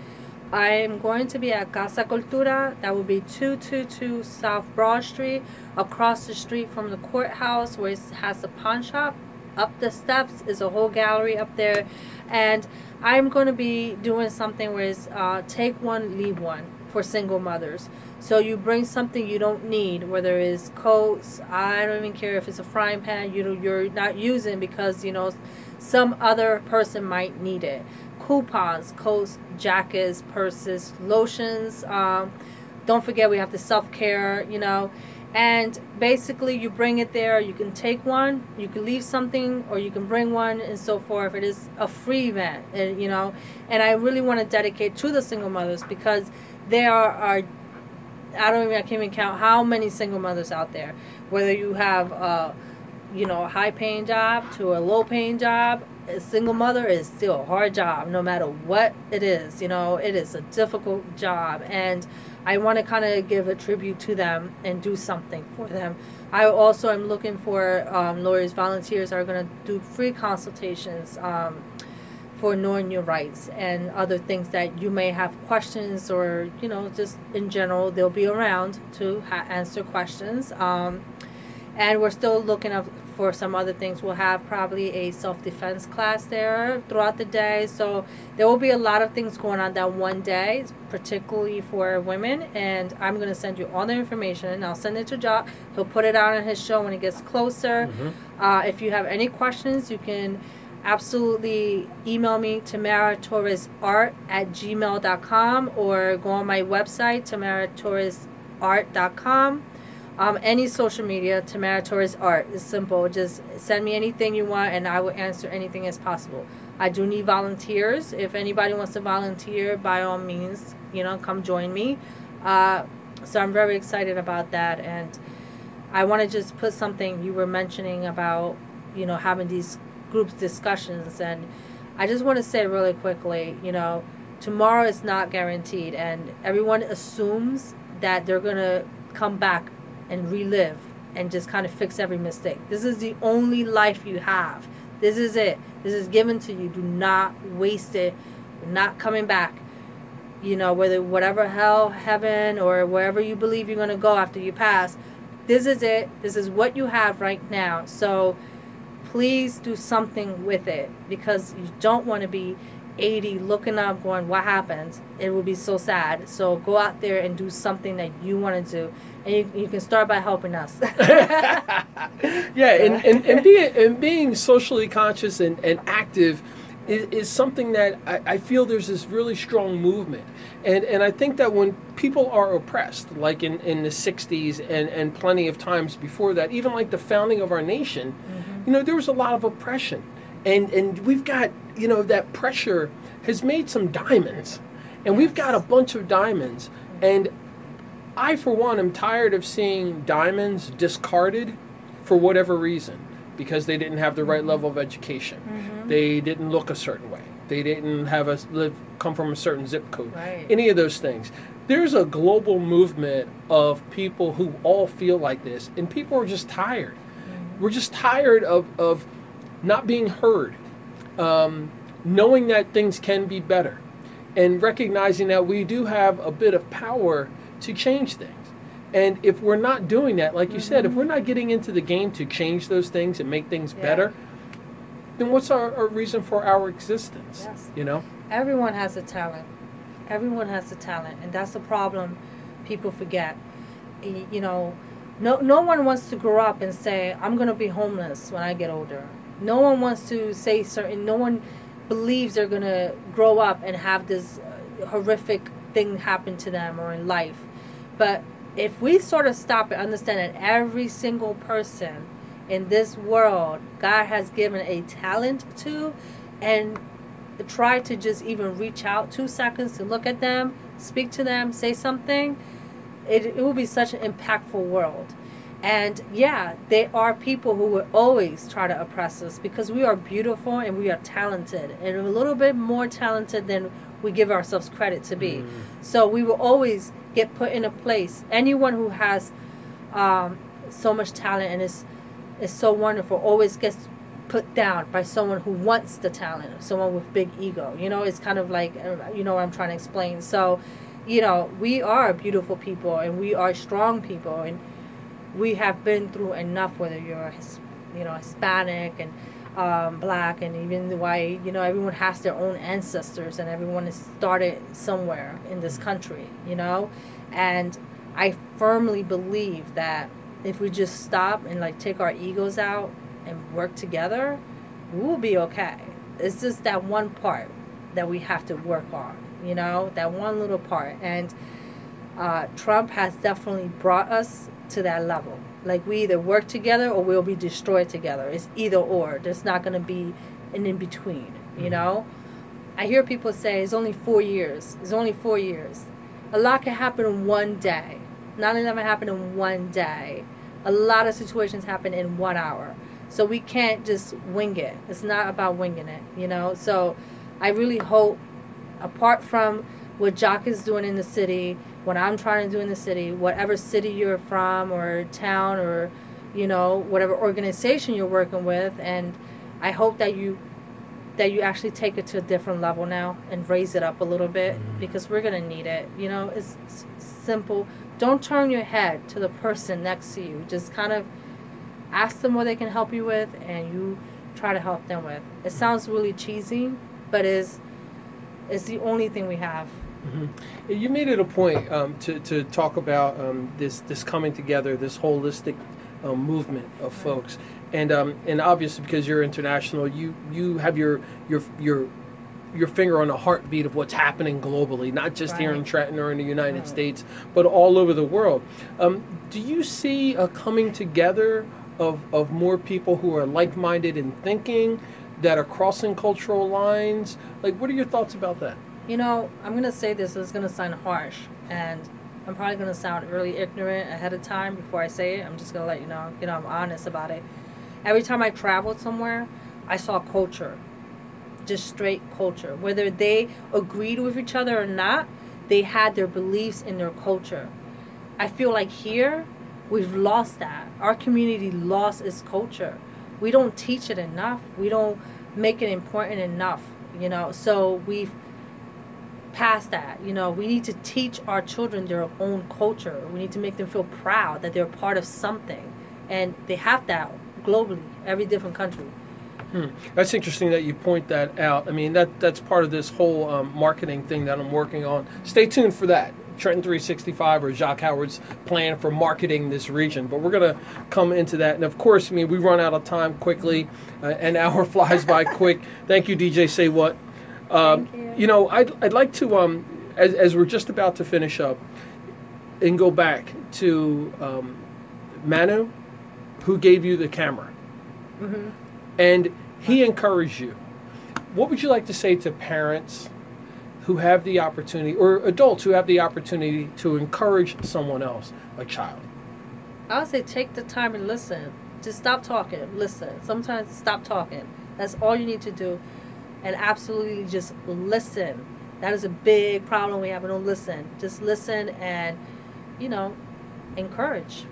B: I am going to be at Casa Cultura. That will be 222 South Broad Street, across the street from the courthouse where it has a pawn shop. Up the steps is a whole gallery up there. And I'm going to be doing something where it's uh, take one, leave one for single mothers. So you bring something you don't need, whether it's coats, I don't even care if it's a frying pan you know, you're not using because you know some other person might need it. Coupons, coats, jackets, purses, lotions. Um, don't forget we have the self care, you know. And basically, you bring it there. You can take one, you can leave something, or you can bring one, and so forth. It is a free event, and, you know. And I really want to dedicate to the single mothers because there are I don't even I can't even count how many single mothers out there. Whether you have a you know a high paying job to a low paying job, a single mother is still a hard job no matter what it is. You know, it is a difficult job and I want to kind of give a tribute to them and do something for them. I also am looking for um, lawyers, volunteers are going to do free consultations. Um, for knowing your rights and other things that you may have questions or you know just in general they'll be around to ha- answer questions. Um, and we're still looking up for some other things. We'll have probably a self-defense class there throughout the day. So there will be a lot of things going on that one day particularly for women. And i'm going to send you all the information. And i'll send it to Jacques he'll put it out on his show when it gets closer. Uh, if you have any questions you can absolutely email me tamara torres art at gmail.com or go on my website tamara torres art.com um, any social media tamara torres art is simple. Just send me anything you want and i will answer anything as possible. I do need volunteers. If anybody wants to volunteer by all means you know come join me. Uh, so i'm very excited about that and i want to just put something you were mentioning about you know having these group discussions and i just want to say really quickly you know tomorrow is not guaranteed and everyone assumes that they're going to come back and relive and just kind of fix every mistake. This is the only life you have. This is it. This is given to you. Do not waste it. You're not coming back. You know whether whatever hell heaven or wherever you believe you're going to go after you pass this is it. This is what you have right now. So please do something with it because you don't want to be 80 looking up going what happened? It would be so sad. So go out there and do something that you want to do. And you, you can start by helping us.
C: Yeah and, and, and being and being socially conscious and, and active is, is something that I, I feel there's this really strong movement. And and I think that when people are oppressed like in, in the 60s and, and plenty of times before that even like the founding of our nation mm-hmm. You know there was a lot of oppression. And and we've got you know that pressure has made some diamonds. And we've got a bunch of diamonds. And i for one am tired of seeing diamonds discarded for whatever reason because they didn't have the right level of education. Mm-hmm. They didn't look a certain way. They didn't have a live come from a certain zip code.
B: Right.
C: any of those things. There's a global movement of people who all feel like this and people are just tired we're just tired of, of not being heard, um, knowing that things can be better, and recognizing that we do have a bit of power to change things. And if we're not doing that, like you said, if we're not getting into the game to change those things and make things
B: Yeah.
C: better, then what's our, our reason for our existence?
B: Yes.
C: You know?
B: everyone has a talent everyone has a talent and that's the problem people forget you know no no one wants to grow up and say i'm going to be homeless when i get older. No one wants to say certain no one believes they're going to grow up and have this uh, horrific thing happen to them or in life. But if we sort of stop and understand that every single person in this world god has given a talent to and try to just even reach out two seconds to look at them, speak to them, say something, it, it will be such an impactful world. And yeah, there are people who will always try to oppress us because we are beautiful and we are talented and a little bit more talented than we give ourselves credit to be. So we will always get put in a place. Anyone who has um, so much talent and is is so wonderful always gets put down by someone who wants the talent, someone with big ego. You know, it's kind of like uh, you know what I'm trying to explain. So, you know, we are beautiful people and we are strong people and we have been through enough. Whether you're you know Hispanic and um, black and even white, you know, everyone has their own ancestors and everyone started somewhere in this country. You know, and I firmly believe that if we just stop and like take our egos out and work together, we'll be okay. It's just that one part that we have to work on, you know, that one little part. And uh, Trump has definitely brought us to that level. Like we either work together or we'll be destroyed together. It's either or. There's not going to be an in between, you know? I hear people say it's only four years. It's only four years. A lot can happen in one day. 9 11 happened in one day. A lot of situations happen in one hour. So we can't just wing it. It's not about winging it, you know? So I really hope, apart from what Jacques is doing in the city, what I'm trying to do in the city, whatever city you're from or town or, you know, whatever organization you're working with, and I hope that you that you actually take it to a different level now and raise it up a little bit mm-hmm. because we're gonna need it. You know, it's, it's simple. Don't turn your head to the person next to you. Just kind of ask them what they can help you with, and you try to help them with. It sounds really cheesy, but is is the only thing we have.
C: You made it a point um, to, to talk about um, this this coming together, this holistic um, movement of folks, and um, and obviously because you're international, you you have your your your your finger on the heartbeat of what's happening globally, not just here in Trenton or in the United
B: Right.
C: States, but all over the world. Um, do you see a coming together of of more people who are like minded in thinking, that are crossing cultural lines? Like, what are your thoughts about that?
B: You know, I'm gonna say this. It's gonna sound harsh, and I'm probably gonna sound really ignorant ahead of time before I say it. I'm just gonna let you know. You know, I'm honest about it. Every time I traveled somewhere, I saw culture, just straight culture. Whether they agreed with each other or not, they had their beliefs in their culture. I feel like here, we've lost that. Our community lost its culture. We don't teach it enough. We don't make it important enough. You know, so we've past that. You know, we need to teach our children their own culture. We need to make them feel proud that they're part of something, and they have that globally, every different country. Hmm.
C: That's interesting that you point that out. I mean, that that's part of this whole um, marketing thing that I'm working on. Stay tuned for that. Trenton 365 or Jacques Howard's plan for marketing this region. But we're going to come into that. And of course, I mean, we run out of time quickly. Uh, an hour flies by quick. Thank you, DJ Say What. Um,
B: Thank you.
C: know, I'd, I'd like to, um, as, as we're just about to finish up, and go back to um, Manu, who gave you the camera. And he encouraged you. What would you like to say to parents who have the opportunity, or adults who have the opportunity to encourage someone else, a child?
B: I would say take the time and listen. Just stop talking, listen. Sometimes stop talking. That's all you need to do. And absolutely just listen. That is a big problem we have. We don't listen. Just listen and, you know, encourage.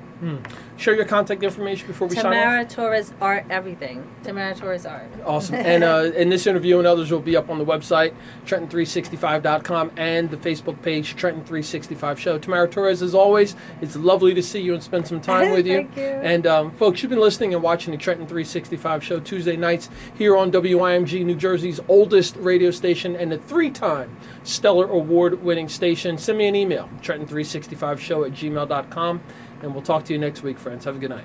C: Share your contact information before we sign
B: Tamara
C: off.
B: Torres Art Everything. Tamara Torres Art.
C: Awesome. And uh, and this interview and others will be up on the website, Trenton365.com, and the Facebook page, Trenton365 Show. Tamara Torres, as always, it's lovely to see you and spend some time with you.
B: Thank you.
C: And um, folks, you've been listening and watching the Trenton 365 Show Tuesday nights here on WIMG, New Jersey's oldest radio station and the three time Stellar Award winning station. Send me an email, Trenton365Show at gmail.com, and we'll talk to you next week, friends. Have a good night.